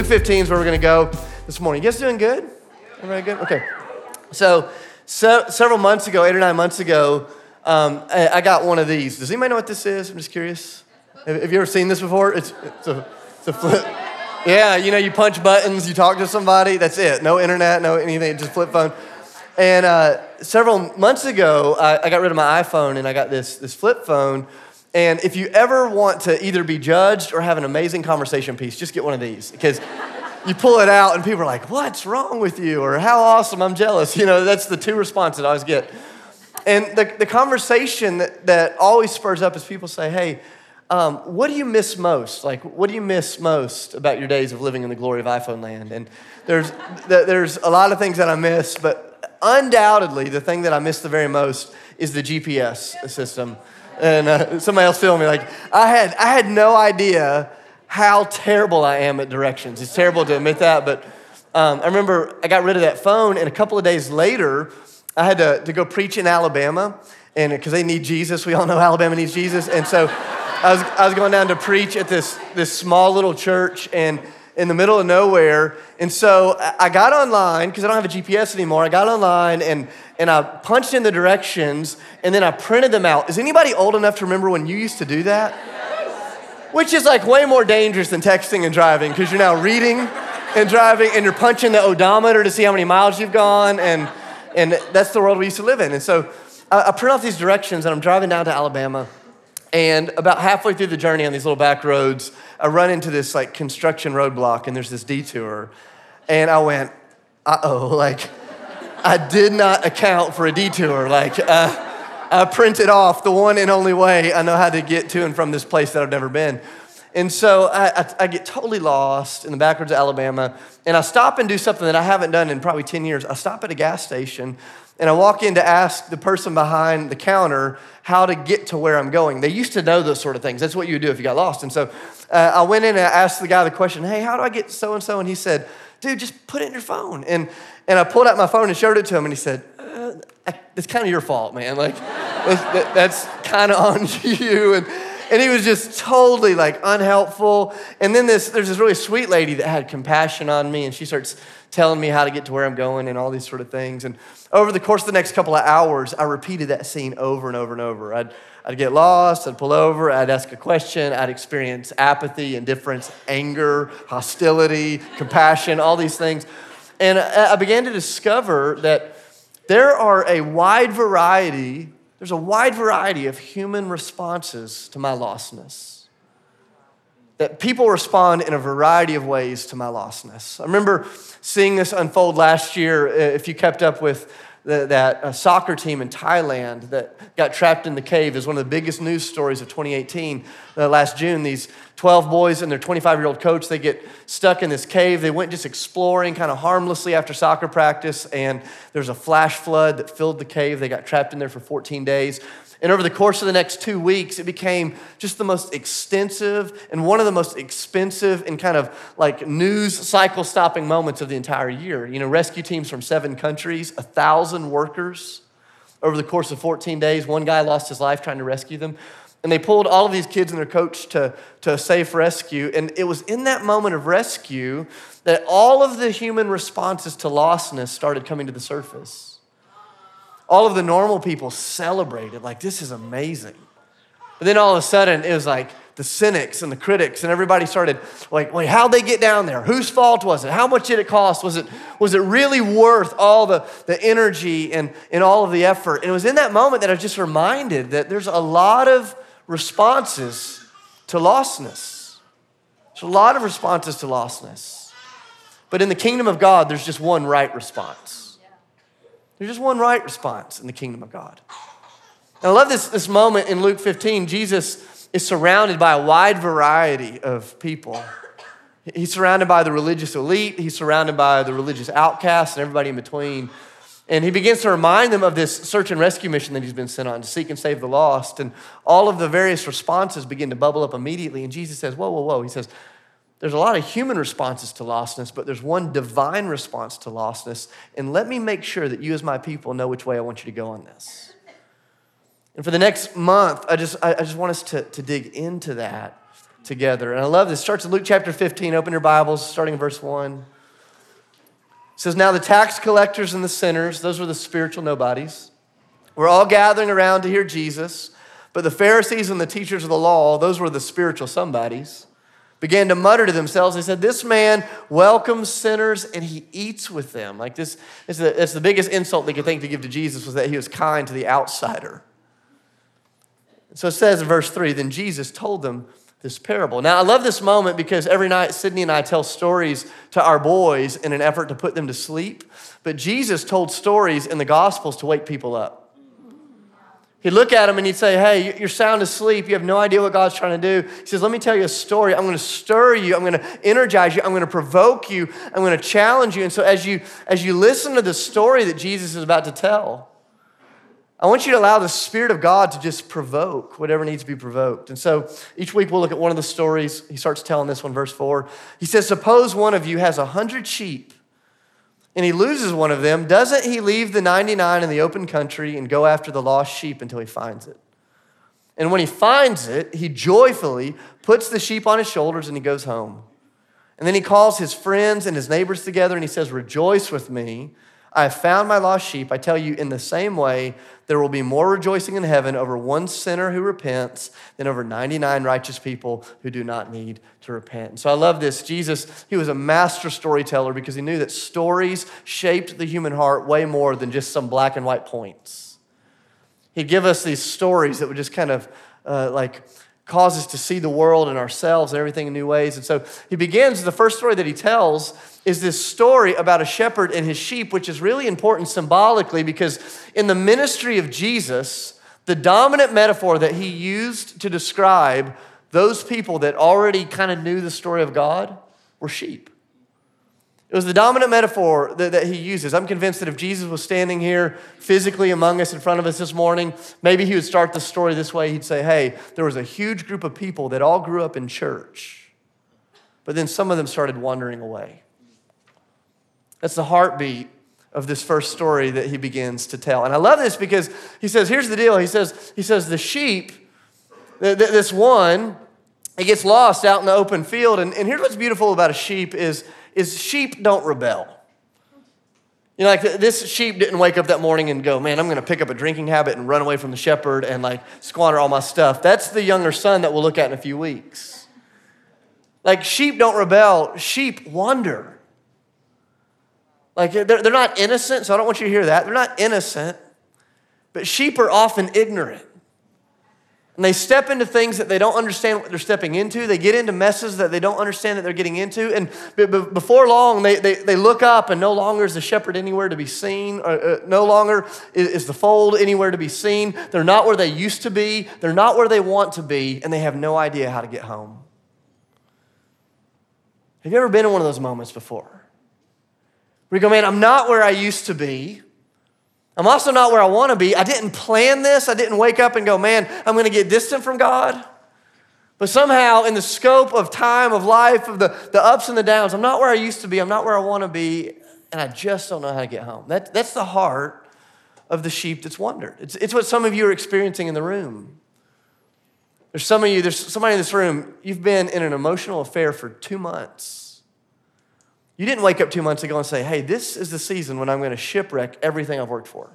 Luke 15 is where we're going to go this morning. You guys doing good? Everybody good? Okay. So, so several months ago, eight or nine months ago, um, I, I, got one of these. Does anybody know what this is? I'm just curious. Have, have you ever seen this before? It's, it's, a, it's a flip. Yeah, you know, you punch buttons, you talk to somebody, that's it. No internet, no anything, just flip phone. And uh, several months ago, I, I got rid of my iPhone and I got this, this flip phone and if you ever want to either be judged or have an amazing conversation piece, just get one of these because you pull it out and people are like, What's wrong with you? or How awesome, I'm jealous. You know, that's the two responses I always get. And the, the conversation that, that always spurs up is people say, Hey, um, what do you miss most? Like, what do you miss most about your days of living in the glory of iPhone land? And there's, there's a lot of things that I miss, but undoubtedly, the thing that I miss the very most is the GPS system and uh, somebody else filmed me. Like I had, I had no idea how terrible I am at directions. It's terrible to admit that, but um, I remember I got rid of that phone, and a couple of days later, I had to, to go preach in Alabama, and because they need Jesus, we all know Alabama needs Jesus, and so I was, I was going down to preach at this, this small little church, and in the middle of nowhere. And so I got online because I don't have a GPS anymore. I got online and, and I punched in the directions and then I printed them out. Is anybody old enough to remember when you used to do that? Which is like way more dangerous than texting and driving because you're now reading and driving and you're punching the odometer to see how many miles you've gone. And, and that's the world we used to live in. And so I, I print off these directions and I'm driving down to Alabama. And about halfway through the journey on these little back roads, I run into this like construction roadblock and there's this detour. And I went, uh oh, like I did not account for a detour. Like uh, I printed off the one and only way I know how to get to and from this place that I've never been. And so I, I, I, get totally lost in the backwoods of Alabama, and I stop and do something that I haven't done in probably 10 years. I stop at a gas station, and I walk in to ask the person behind the counter how to get to where I'm going. They used to know those sort of things. That's what you would do if you got lost. And so uh, I went in and I asked the guy the question, hey, how do I get so and so? And he said, dude, just put it in your phone. And, and I pulled out my phone and showed it to him, and he said, uh, it's kind of your fault, man. Like, that's, that's kind of on you. And, and he was just totally like unhelpful. And then this, there's this really sweet lady that had compassion on me, and she starts telling me how to get to where I'm going and all these sort of things. And over the course of the next couple of hours, I repeated that scene over and over and over. I'd, I'd get lost, I'd pull over, I'd ask a question, I'd experience apathy, indifference, anger, hostility, compassion, all these things. And I began to discover that there are a wide variety, there's a wide variety of human responses to my lostness that people respond in a variety of ways to my lostness. I remember seeing this unfold last year. Uh, if you kept up with the, that uh, soccer team in Thailand that got trapped in the cave is one of the biggest news stories of 2018. Uh, last June, these 12 boys and their 25 year old coach, they get stuck in this cave. They went just exploring kind of harmlessly after soccer practice, and there's a flash flood that filled the cave. They got trapped in there for 14 days. And over the course of the next two weeks, it became just the most extensive and one of the most expensive and kind of like news cycle stopping moments of the entire year. You know, rescue teams from seven countries, a thousand workers over the course of 14 days. One guy lost his life trying to rescue them. And they pulled all of these kids and their coach to, to safe rescue. And it was in that moment of rescue that all of the human responses to lostness started coming to the surface all of the normal people celebrated, like, this is amazing. But then all of a sudden, it was like the cynics and the critics, and everybody started like, wait, how'd they get down there? Whose fault was it? How much did it cost? Was it, was it really worth all the, the energy and, and all of the effort? And it was in that moment that I was just reminded that there's a lot of responses to lostness. There's a lot of responses to lostness. But in the kingdom of God, there's just one right response. There's just one right response in the kingdom of God. And I love this, this moment in Luke 15. Jesus is surrounded by a wide variety of people. He's surrounded by the religious elite, he's surrounded by the religious outcasts and everybody in between. And he begins to remind them of this search and rescue mission that he's been sent on to seek and save the lost. And all of the various responses begin to bubble up immediately. And Jesus says, Whoa, whoa, whoa. He says, there's a lot of human responses to lostness, but there's one divine response to lostness. And let me make sure that you, as my people, know which way I want you to go on this. And for the next month, I just, I just want us to, to dig into that together. And I love this. Starts in Luke chapter 15. Open your Bibles, starting in verse 1. Says, Now the tax collectors and the sinners, those were the spiritual nobodies, were all gathering around to hear Jesus. But the Pharisees and the teachers of the law, those were the spiritual somebodies, began to mutter to themselves. They said, This man welcomes sinners and he eats with them. Like this, it's the, the biggest insult they could think to give to Jesus was that he was kind to the outsider. So it says in verse 3 Then Jesus told them this parable. Now, I love this moment because every night Sydney and I tell stories to our boys in an effort to put them to sleep. But Jesus told stories in the Gospels to wake people up. He'd look at them and he'd say, Hey, you're sound asleep. You have no idea what God's trying to do. He says, Let me tell you a story. I'm going to stir you. I'm going to energize you. I'm going to provoke you. I'm going to challenge you. And so as you, as you listen to the story that Jesus is about to tell, I want you to allow the Spirit of God to just provoke whatever needs to be provoked. And so each week we'll look at one of the stories. He starts telling this one, verse 4. He says, Suppose one of you has a hundred sheep and he loses one of them. Doesn't he leave the 99 in the open country and go after the lost sheep until he finds it? And when he finds it, he joyfully puts the sheep on his shoulders and he goes home. And then he calls his friends and his neighbors together and he says, Rejoice with me I have found my lost sheep. I tell you, in the same way, there will be more rejoicing in heaven over one sinner who repents than over 99 righteous people who do not need to repent. And so I love this. Jesus, he was a master storyteller because he knew that stories shaped the human heart way more than just some black and white points. He'd give us these stories that would just kind of uh, like cause us to see the world and ourselves and everything in new ways. And so he begins, the first story that he tells is this story about a shepherd and his sheep, which is really important symbolically because in the ministry of Jesus, the dominant metaphor that he used to describe those people that already kind of knew the story of God were sheep. It was the dominant metaphor that, that, he uses. I'm convinced that if Jesus was standing here physically among us in front of us this morning, maybe he would start the story this way. He'd say, Hey, there was a huge group of people that all grew up in church, but then some of them started wandering away. That's the heartbeat of this first story that he begins to tell. And I love this because he says, Here's the deal. He says, he says The sheep, this one, it gets lost out in the open field. And, and here's what's beautiful about a sheep is is sheep don't rebel. You know, like this sheep didn't wake up that morning and go, man, I'm going to pick up a drinking habit and run away from the shepherd and like squander all my stuff. That's the younger son that we'll look at in a few weeks. Like sheep don't rebel, sheep wander. Like they're, they're not innocent, so I don't want you to hear that. They're not innocent, but sheep are often ignorant. And they step into things that they don't understand what they're stepping into. They get into messes that they don't understand that they're getting into. And before long, they, they, they look up, and no longer is the shepherd anywhere to be seen. Or, uh, no longer is the fold anywhere to be seen. They're not where they used to be. They're not where they want to be, and they have no idea how to get home. Have you ever been in one of those moments before? You go, man, I'm not where I used to be. I'm also not where I want to be. I didn't plan this. I didn't wake up and go, man, I'm going to get distant from God. But somehow, in the scope of time, of life, of the, the ups and the downs, I'm not where I used to be. I'm not where I want to be. And I just don't know how to get home. That, that's the heart of the sheep that's wandered. It's, it's what some of you are experiencing in the room. There's some of you, there's somebody in this room, you've been in an emotional affair for two months you didn't wake up two months ago and say, hey, this is the season when I'm going to shipwreck everything I've worked for.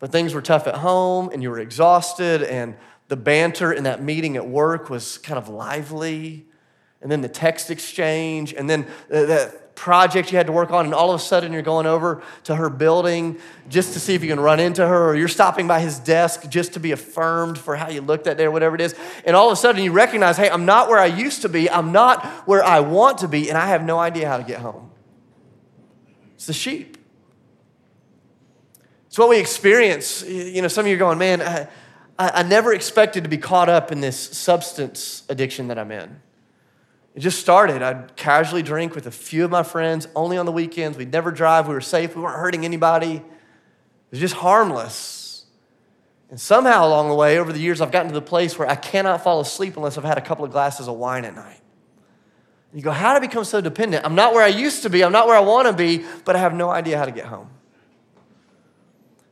But things were tough at home and you were exhausted, and the banter in that meeting at work was kind of lively. And then the text exchange, and then that project you had to work on, and all of a sudden you're going over to her building just to see if you can run into her, or you're stopping by his desk just to be affirmed for how you looked that day, or whatever it is. And all of a sudden you recognize, hey, I'm not where I used to be, I'm not where I want to be, and I have no idea how to get home. It's the sheep. It's what we experience. You know, some of you are going, man, I, I never expected to be caught up in this substance addiction that I'm in. It just started. I'd casually drink with a few of my friends, only on the weekends. We'd never drive. We were safe. We weren't hurting anybody. It was just harmless. And somehow along the way, over the years, I've gotten to the place where I cannot fall asleep unless I've had a couple of glasses of wine at night. You go, How did I become so dependent? I'm not where I used to be. I'm not where I want to be, but I have no idea how to get home.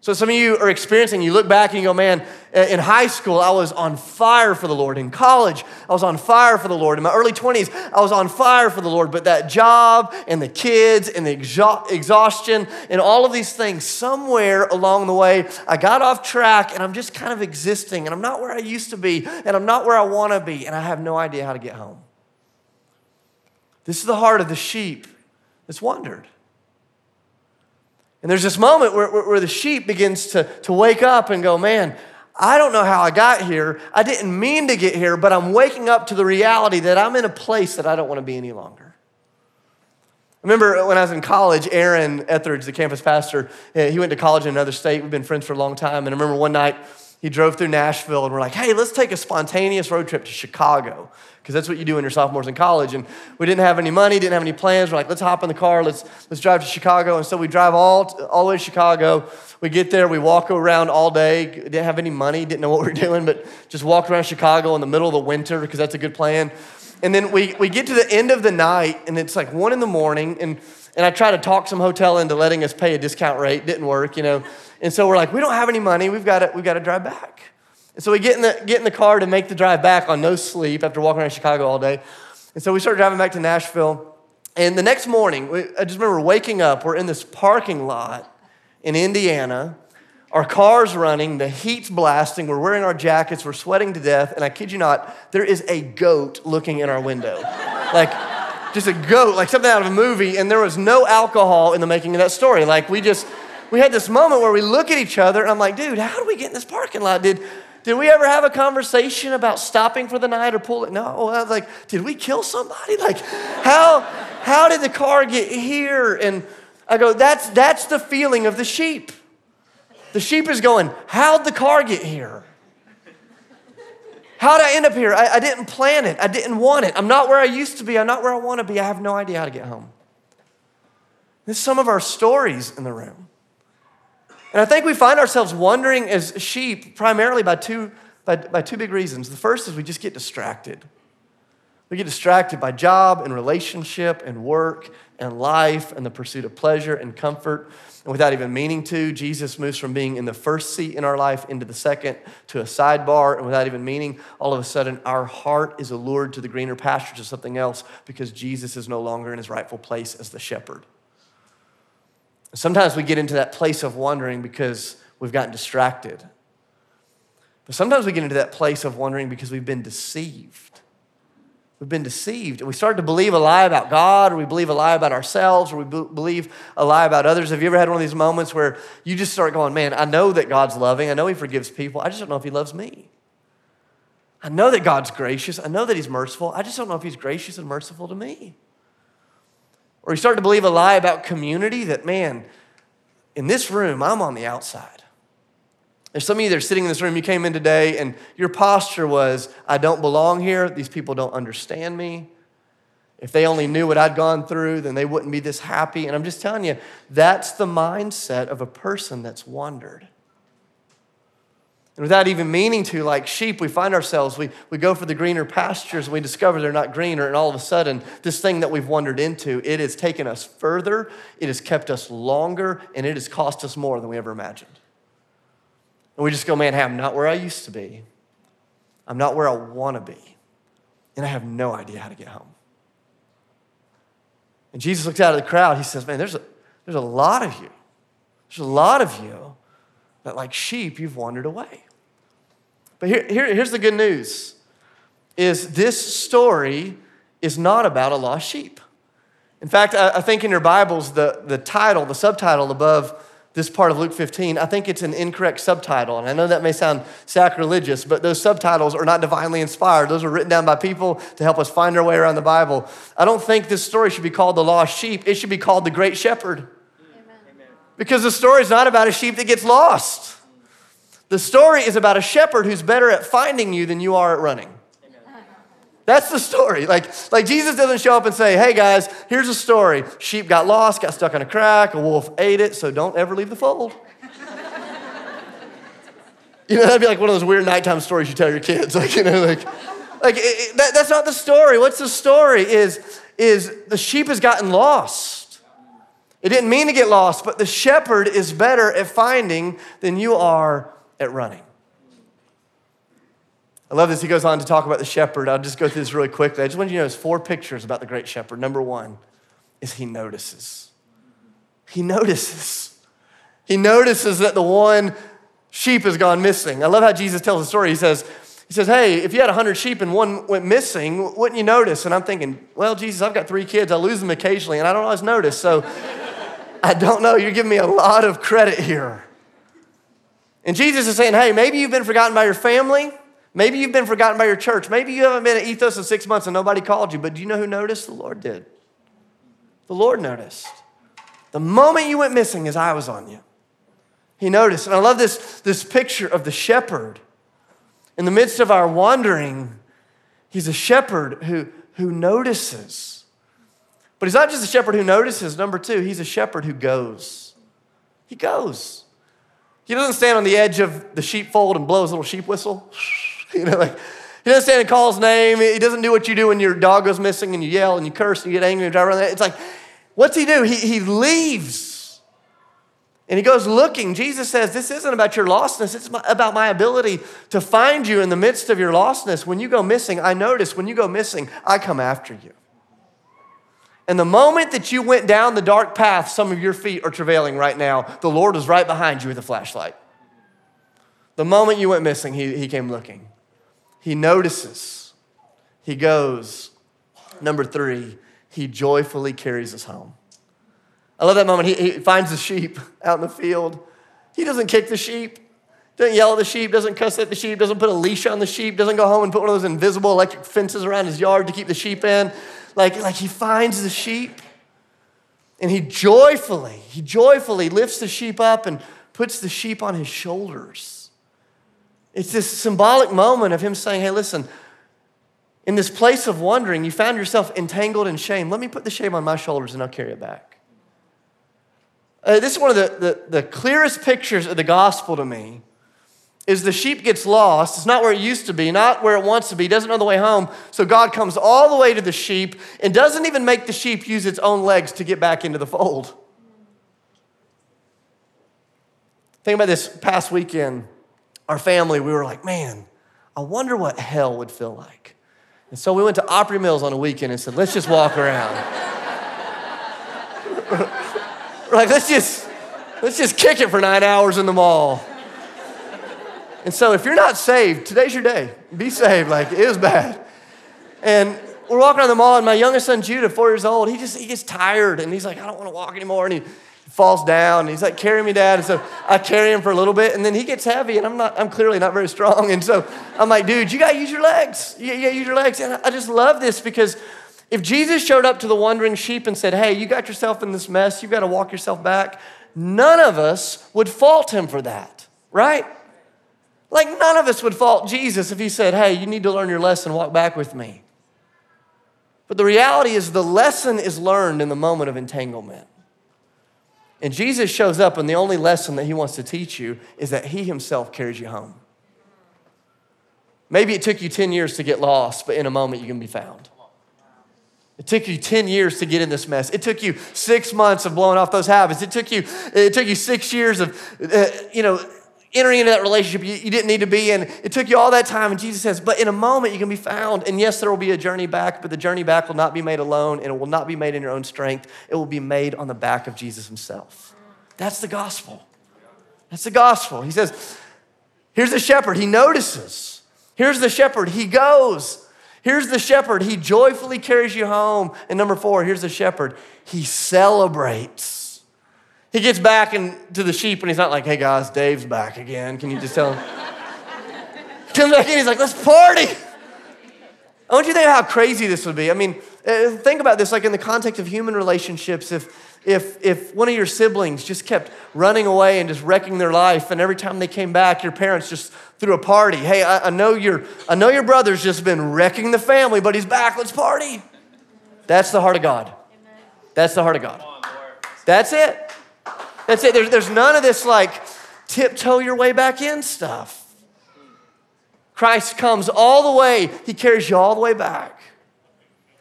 So some of you are experiencing, you look back and you go, man, in high school, I was on fire for the Lord. In college, I was on fire for the Lord. In my early 20s, I was on fire for the Lord. But that job and the kids and the exhaustion and all of these things, somewhere along the way, I got off track and I'm just kind of existing and I'm not where I used to be and I'm not where I want to be and I have no idea how to get home. This is the heart of the sheep that's wandered. And there's this moment where, where, where, the sheep begins to, to wake up and go, man, I don't know how I got here. I didn't mean to get here, but I'm waking up to the reality that I'm in a place that I don't want to be any longer. I remember when I was in college, Aaron Etheridge, the campus pastor, eh, he went to college in another state. We've been friends for a long time. And I remember one night he drove through Nashville and we're like, hey, let's take a spontaneous road trip to Chicago because that's what you do when you're sophomores in college. And we didn't have any money, didn't have any plans. We're like, let's hop in the car, let's, let's drive to Chicago. And so we drive all, all the way to Chicago. We get there, we walk around all day, didn't have any money, didn't know what we were doing, but just walked around Chicago in the middle of the winter because that's a good plan. And then we, we get to the end of the night, and it's like one in the morning, and, and I try to talk some hotel into letting us pay a discount rate. Didn't work, you know. And so we're like, we don't have any money, we've got to, we've got to drive back. And so we get in, the, get in the car to make the drive back on no sleep after walking around Chicago all day. And so we start driving back to Nashville. And the next morning, we, I just remember waking up. We're in this parking lot in Indiana. Our car's running, the heat's blasting, we're wearing our jackets, we're sweating to death, and I kid you not, there is a goat looking in our window. like, just a goat, like something out of a movie, and there was no alcohol in the making of that story. Like, we just, we had this moment where we look at each other, and I'm like, dude, how do we get in this parking lot? Did, did we ever have a conversation about stopping for the night or pulling? No. I was like, did we kill somebody? Like, how, how did the car get here? And I go, that's, that's the feeling of the sheep. The sheep is going, how'd the car get here? How'd I end up here? I, I didn't plan it. I didn't want it. I'm not where I used to be. I'm not where I want to be. I have no idea how to get home. This is some of our stories in the room. And I think we find ourselves wandering as sheep primarily by two, by, by two big reasons. The first is we just get distracted. We get distracted by job and relationship and work and life and the pursuit of pleasure and comfort. And without even meaning to, Jesus moves from being in the first seat in our life into the second to a sidebar. And without even meaning, all of a sudden, our heart is allured to the greener pastures of something else because Jesus is no longer in his rightful place as the shepherd. Sometimes we get into that place of wondering because we've gotten distracted. But sometimes we get into that place of wondering because we've been deceived. We've been deceived. We start to believe a lie about God, or we believe a lie about ourselves, or we believe a lie about others. Have you ever had one of these moments where you just start going, Man, I know that God's loving. I know He forgives people. I just don't know if He loves me. I know that God's gracious. I know that He's merciful. I just don't know if He's gracious and merciful to me. Or you start to believe a lie about community that, man, in this room, I'm on the outside. There's some of you that are sitting in this room, you came in today and your posture was, I don't belong here. These people don't understand me. If they only knew what I'd gone through, then they wouldn't be this happy. And I'm just telling you, that's the mindset of a person that's wandered. And without even meaning to, like sheep, we find ourselves, we, we go for the greener pastures and we discover they're not greener. And all of a sudden, this thing that we've wandered into, it has taken us further, it has kept us longer, and it has cost us more than we ever imagined. And we just go, man, hey, I'm not where I used to be. I'm not where I want to be. And I have no idea how to get home. And Jesus looks out at the crowd. He says, man, there's a, there's a lot of you. There's a lot of you that, like sheep, you've wandered away. But here, here, here's the good news is this story is not about a lost sheep. In fact, I, I think in your Bibles, the, the title, the subtitle above this part of Luke 15, I think it's an incorrect subtitle. And I know that may sound sacrilegious, but those subtitles are not divinely inspired. Those are written down by people to help us find our way around the Bible. I don't think this story should be called the lost sheep, it should be called the great shepherd. Amen. Because the story is not about a sheep that gets lost. The story is about a shepherd who's better at finding you than you are at running. That's the story. Like, like Jesus doesn't show up and say, hey guys, here's a story. Sheep got lost, got stuck on a crack, a wolf ate it, so don't ever leave the fold. you know, that'd be like one of those weird nighttime stories you tell your kids. Like, you know, like, like it, it, that, that's not the story. What's the story is, is the sheep has gotten lost. It didn't mean to get lost, but the shepherd is better at finding than you are at running. I love this. He goes on to talk about the shepherd. I'll just go through this really quickly. I just want you to notice four pictures about the great shepherd. Number one is he notices. He notices. He notices that the one sheep has gone missing. I love how Jesus tells the story. He says, he says, Hey, if you had 100 sheep and one went missing, wouldn't you notice? And I'm thinking, Well, Jesus, I've got three kids. I lose them occasionally, and I don't always notice. So I don't know. You're giving me a lot of credit here. And Jesus is saying, Hey, maybe you've been forgotten by your family. Maybe you've been forgotten by your church. Maybe you haven't been at Ethos in six months and nobody called you. But do you know who noticed? The Lord did. The Lord noticed. The moment you went missing, his eye was on you. He noticed. And I love this, this picture of the shepherd. In the midst of our wandering, he's a shepherd who, who notices. But he's not just a shepherd who notices. Number two, he's a shepherd who goes. He goes. He doesn't stand on the edge of the sheepfold and blow his little sheep whistle. You know, like, he doesn't stand and call his name. He doesn't do what you do when your dog goes missing and you yell and you curse and you get angry and drive around. It's like, what's he do? He, he leaves and he goes looking. Jesus says, This isn't about your lostness, it's about my ability to find you in the midst of your lostness. When you go missing, I notice when you go missing, I come after you. And the moment that you went down the dark path, some of your feet are travailing right now, the Lord was right behind you with a flashlight. The moment you went missing, he, he came looking. He notices. He goes. Number three, he joyfully carries us home. I love that moment. He, he finds the sheep out in the field. He doesn't kick the sheep, doesn't yell at the sheep, doesn't cuss at the sheep, doesn't put a leash on the sheep, doesn't go home and put one of those invisible electric fences around his yard to keep the sheep in. Like, like he finds the sheep and he joyfully, he joyfully lifts the sheep up and puts the sheep on his shoulders. It's this symbolic moment of him saying, Hey, listen, in this place of wandering, you found yourself entangled in shame. Let me put the shame on my shoulders and I'll carry it back. Uh, this is one of the, the, the clearest pictures of the gospel to me is the sheep gets lost. It's not where it used to be, not where it wants to be, doesn't know the way home. So God comes all the way to the sheep and doesn't even make the sheep use its own legs to get back into the fold. Think about this past weekend our family, we were like, man, I wonder what hell would feel like. And so we went to Opry Mills on a weekend and said, let's just walk around. like, let's just, let's just kick it for nine hours in the mall. And so if you're not saved, today's your day. Be saved. Like, it was bad. And we're walking around the mall, and my youngest son, Judah, four years old, he just, he gets tired, and he's like, I don't want to walk anymore. And he, falls down. And he's like, carry me, dad. And so I carry him for a little bit, and then he gets heavy, and I'm not, I'm clearly not very strong. And so I'm like, dude, you gotta use your legs. You, you gotta use your legs. And I just love this because if Jesus showed up to the wandering sheep and said, hey, you got yourself in this mess, you've gotta walk yourself back, none of us would fault him for that, right? Like none of us would fault Jesus if he said, hey, you need to learn your lesson, walk back with me. But the reality is, the lesson is learned in the moment of entanglement. And Jesus shows up, and the only lesson that he wants to teach you is that he himself carries you home. Maybe it took you 10 years to get lost, but in a moment you can be found. It took you 10 years to get in this mess. It took you six months of blowing off those habits. It took you, it took you six years of, uh, you know, entering into that relationship you, you, didn't need to be in. It took you all that time. And Jesus says, but in a moment you can be found. And yes, there will be a journey back, but the journey back will not be made alone and it will not be made in your own strength. It will be made on the back of Jesus himself. That's the gospel. That's the gospel. He says, here's the shepherd. He notices. Here's the shepherd. He goes. Here's the shepherd. He joyfully carries you home. And number four, here's the shepherd. He celebrates. He gets back and, to the sheep and he's not like, hey guys, Dave's back again. Can you just tell him? comes back in, he's like, let's party. I want you to think how crazy this would be. I mean, uh, think about this like in the context of human relationships. If, if, if one of your siblings just kept running away and just wrecking their life, and every time they came back, your parents just threw a party. Hey, I, I know, your, I know your brother's just been wrecking the family, but he's back, let's party. That's the heart of God. That's the heart of God. That's it. That's it. There's, there's none of this like tiptoe your way back in stuff. Christ comes all the way, he carries you all the way back.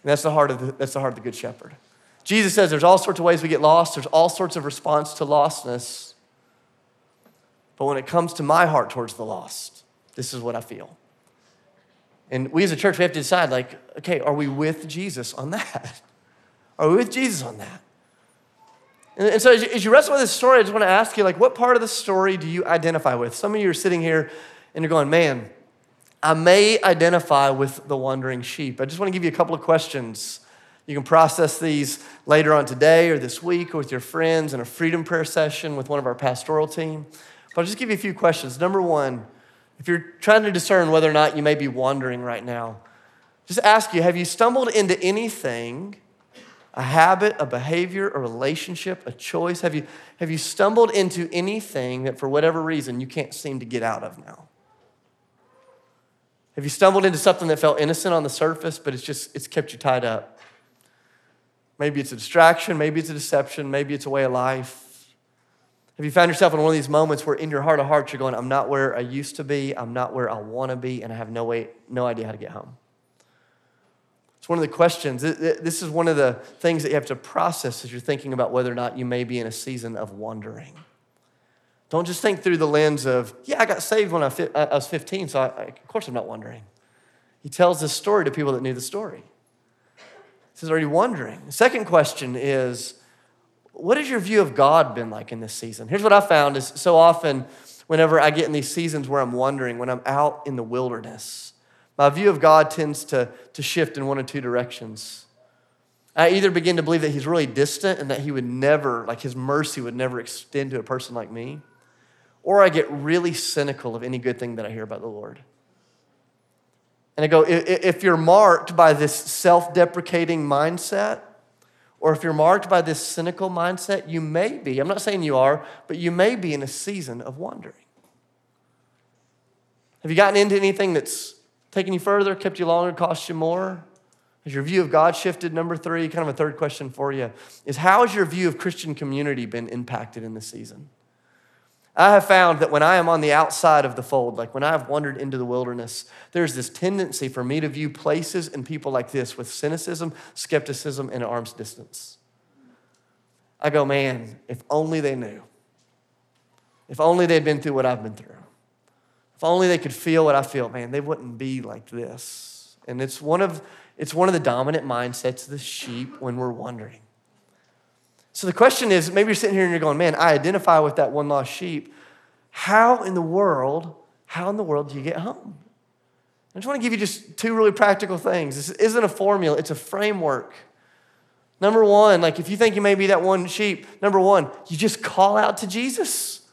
And that's the heart of the, that's the heart of the good shepherd. Jesus says there's all sorts of ways we get lost, there's all sorts of response to lostness. But when it comes to my heart towards the lost, this is what I feel. And we as a church, we have to decide like, okay, are we with Jesus on that? Are we with Jesus on that? And, and so as you, as you wrestle with this story, I just want to ask you, like, what part of the story do you identify with? Some of you are sitting here and you're going, man, I may identify with the wandering sheep. I just want to give you a couple of questions. You can process these later on today or this week or with your friends in a freedom prayer session with one of our pastoral team. But I'll just give you a few questions. Number one, if you're trying to discern whether or not you may be wandering right now, just ask you have you stumbled into anything a habit, a behavior, a relationship, a choice? Have you, have you stumbled into anything that for whatever reason you can't seem to get out of now? Have you stumbled into something that felt innocent on the surface, but it's just, it's kept you tied up? Maybe it's a distraction, maybe it's a deception, maybe it's a way of life. Have you found yourself in one of these moments where in your heart of hearts you're going, I'm not where I used to be, I'm not where I want to be, and I have no way, no idea how to get home? It's one of the questions. This is one of the things that you have to process as you're thinking about whether or not you may be in a season of wandering. Don't just think through the lens of, yeah, I got saved when I was 15, so I, of course I'm not wondering. He tells this story to people that knew the story. He says, Are you wondering? The second question is, What has your view of God been like in this season? Here's what I found is so often, whenever I get in these seasons where I'm wondering, when I'm out in the wilderness, my view of God tends to, to shift in one of two directions. I either begin to believe that He's really distant and that He would never, like His mercy would never extend to a person like me, or I get really cynical of any good thing that I hear about the Lord. And I go, if you're marked by this self deprecating mindset, or if you're marked by this cynical mindset, you may be, I'm not saying you are, but you may be in a season of wandering. Have you gotten into anything that's taken you further, kept you longer, cost you more? Has your view of God shifted? Number three, kind of a third question for you, is how has your view of Christian community been impacted in this season? I have found that when I am on the outside of the fold, like when I have wandered into the wilderness, there's this tendency for me to view places and people like this with cynicism, skepticism, and arm's distance. I go, man, if only they knew. If only they'd been through what I've been through. Only they could feel what I feel, man, they wouldn't be like this. And it's one of, it's one of the dominant mindsets of the sheep when we're wandering. So the question is maybe you're sitting here and you're going, man, I identify with that one lost sheep. How in the world, how in the world do you get home? I just want to give you just two really practical things. This isn't a formula, it's a framework. Number one, like if you think you may be that one sheep, number one, you just call out to Jesus.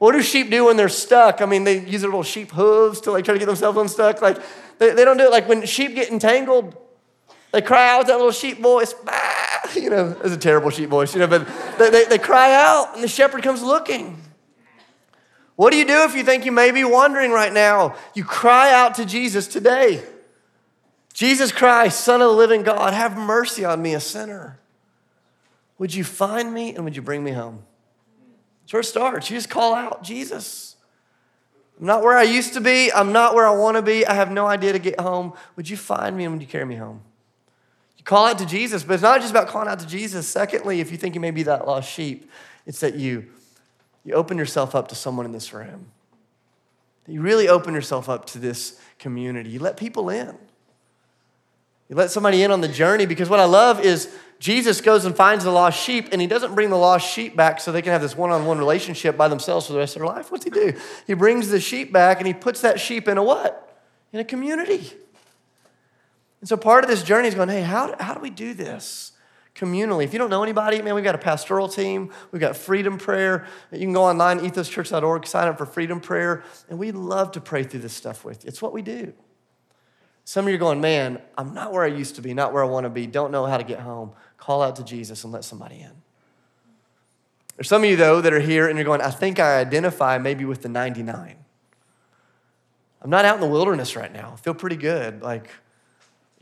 What do sheep do when they're stuck? I mean, they use their little sheep hooves to like try to get themselves unstuck. Like they, they don't do it. Like when sheep get entangled, they cry out with that little sheep voice. Bah! You know, it's a terrible sheep voice, you know, but they, they, they cry out and the shepherd comes looking. What do you do if you think you may be wandering right now? You cry out to Jesus today. Jesus Christ, Son of the living God, have mercy on me, a sinner. Would you find me and would you bring me home? That's where it starts. You just call out, Jesus. I'm not where I used to be. I'm not where I want to be. I have no idea to get home. Would you find me and would you carry me home? You call out to Jesus, but it's not just about calling out to Jesus. Secondly, if you think you may be that lost sheep, it's that you, you open yourself up to someone in this room. You really open yourself up to this community. You let people in. You let somebody in on the journey because what I love is Jesus goes and finds the lost sheep, and he doesn't bring the lost sheep back so they can have this one on one relationship by themselves for the rest of their life. What's he do? He brings the sheep back and he puts that sheep in a what? In a community. And so part of this journey is going, hey, how, how do we do this? communally. If you don't know anybody, man, we've got a pastoral team. We've got freedom prayer. You can go online, ethoschurch.org, sign up for freedom prayer, and we love to pray through this stuff with you. It's what we do. Some of you are going, man, I'm not where I used to be, not where I want to be, don't know how to get home call out to Jesus and let somebody in. There's some of you, though, that are here and you're going, I think I identify maybe with the 99. I'm not out in the wilderness right now. I feel pretty good. Like,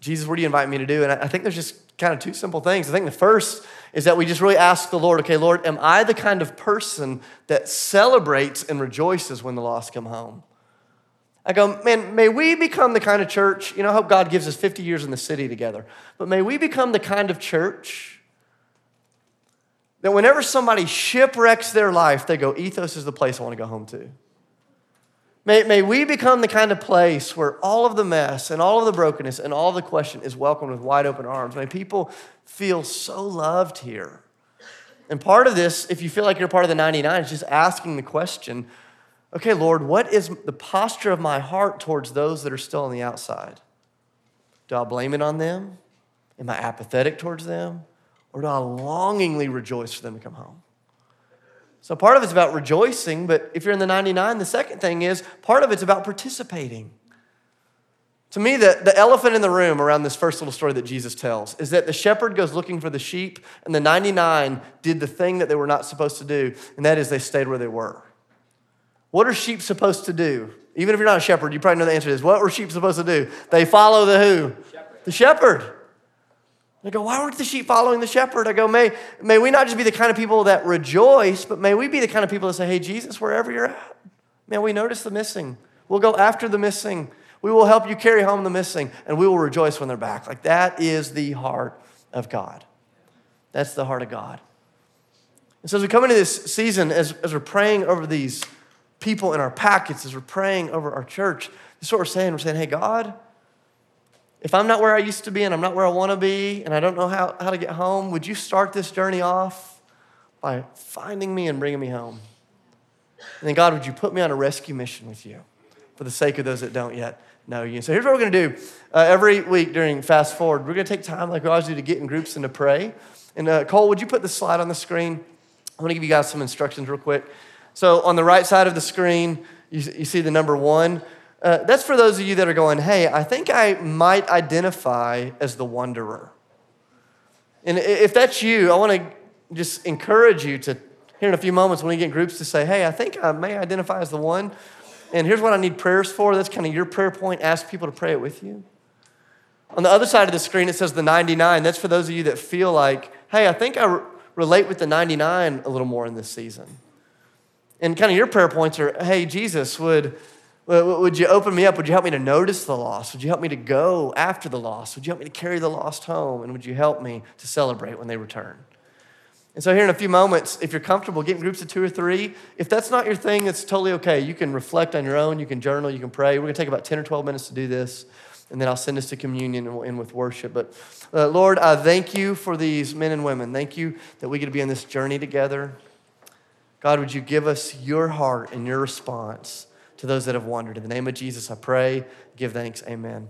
Jesus, what do you invite me to do? And I think there's just kind of two simple things. I think the first is that we just really ask the Lord, okay, Lord, am I the kind of person that celebrates and rejoices when the lost come home? I go, man, may we become the kind of church, you know, I hope God gives us 50 years in the city together, but may we become the kind of church that whenever somebody shipwrecks their life, they go, Ethos is the place I want to go home to. May, may we become the kind of place where all of the mess and all of the brokenness and all of the question is welcomed with wide open arms. May people feel so loved here. And part of this, if you feel like you're part of the 99, is just asking the question okay, Lord, what is the posture of my heart towards those that are still on the outside? Do I blame it on them? Am I apathetic towards them? Or do I longingly rejoice for them to come home? So part of it's about rejoicing, but if you're in the 99, the second thing is part of it's about participating. To me, the, the elephant in the room around this first little story that Jesus tells is that the shepherd goes looking for the sheep, and the 99 did the thing that they were not supposed to do, and that is they stayed where they were. What are sheep supposed to do? Even if you're not a shepherd, you probably know the answer to this. What were sheep supposed to do? They follow the who? Shepherd. The shepherd. I go, why weren't the sheep following the shepherd? I go, may, may we not just be the kind of people that rejoice, but may we be the kind of people that say, hey, Jesus, wherever you're at, man, we notice the missing. We'll go after the missing. We will help you carry home the missing, and we will rejoice when they're back. Like that is the heart of God. That's the heart of God. And so as we come into this season, as, as we're praying over these people in our packets, as we're praying over our church, this is what we're saying. We're saying, hey, God, if I'm not where I used to be and I'm not where I want to be and I don't know how, how to get home, would you start this journey off by finding me and bringing me home? And then, God, would you put me on a rescue mission with you for the sake of those that don't yet know you? So here's what we're going to do. Uh, every week during Fast Forward, we're going to take time, like we always do, to get in groups and to pray. And uh, Cole, would you put the slide on the screen? I'm going to give you guys some instructions real quick. So on the right side of the screen, you, you see the number one. Uh, that's for those of you that are going, hey, I think I might identify as the wanderer. And if that's you, I want to just encourage you to, here in a few moments when we get groups, to say, hey, I think I may identify as the one. And here's what I need prayers for. That's kind of your prayer point. Ask people to pray it with you. On the other side of the screen, it says the 99. That's for those of you that feel like, hey, I think I re- relate with the 99 a little more in this season. And kind of your prayer points are, hey, Jesus, would would you open me up? Would you help me to notice the loss? Would you help me to go after the loss? Would you help me to carry the lost home? And would you help me to celebrate when they return? And so, here in a few moments, if you're comfortable getting groups of two or three, if that's not your thing, it's totally okay. You can reflect on your own, you can journal, you can pray. We're going to take about 10 or 12 minutes to do this, and then I'll send us to communion and we'll end with worship. But uh, Lord, I thank you for these men and women. Thank you that we get to be on this journey together. God, would you give us your heart and your response? to those that have wandered. In the name of Jesus, I pray, give thanks. Amen.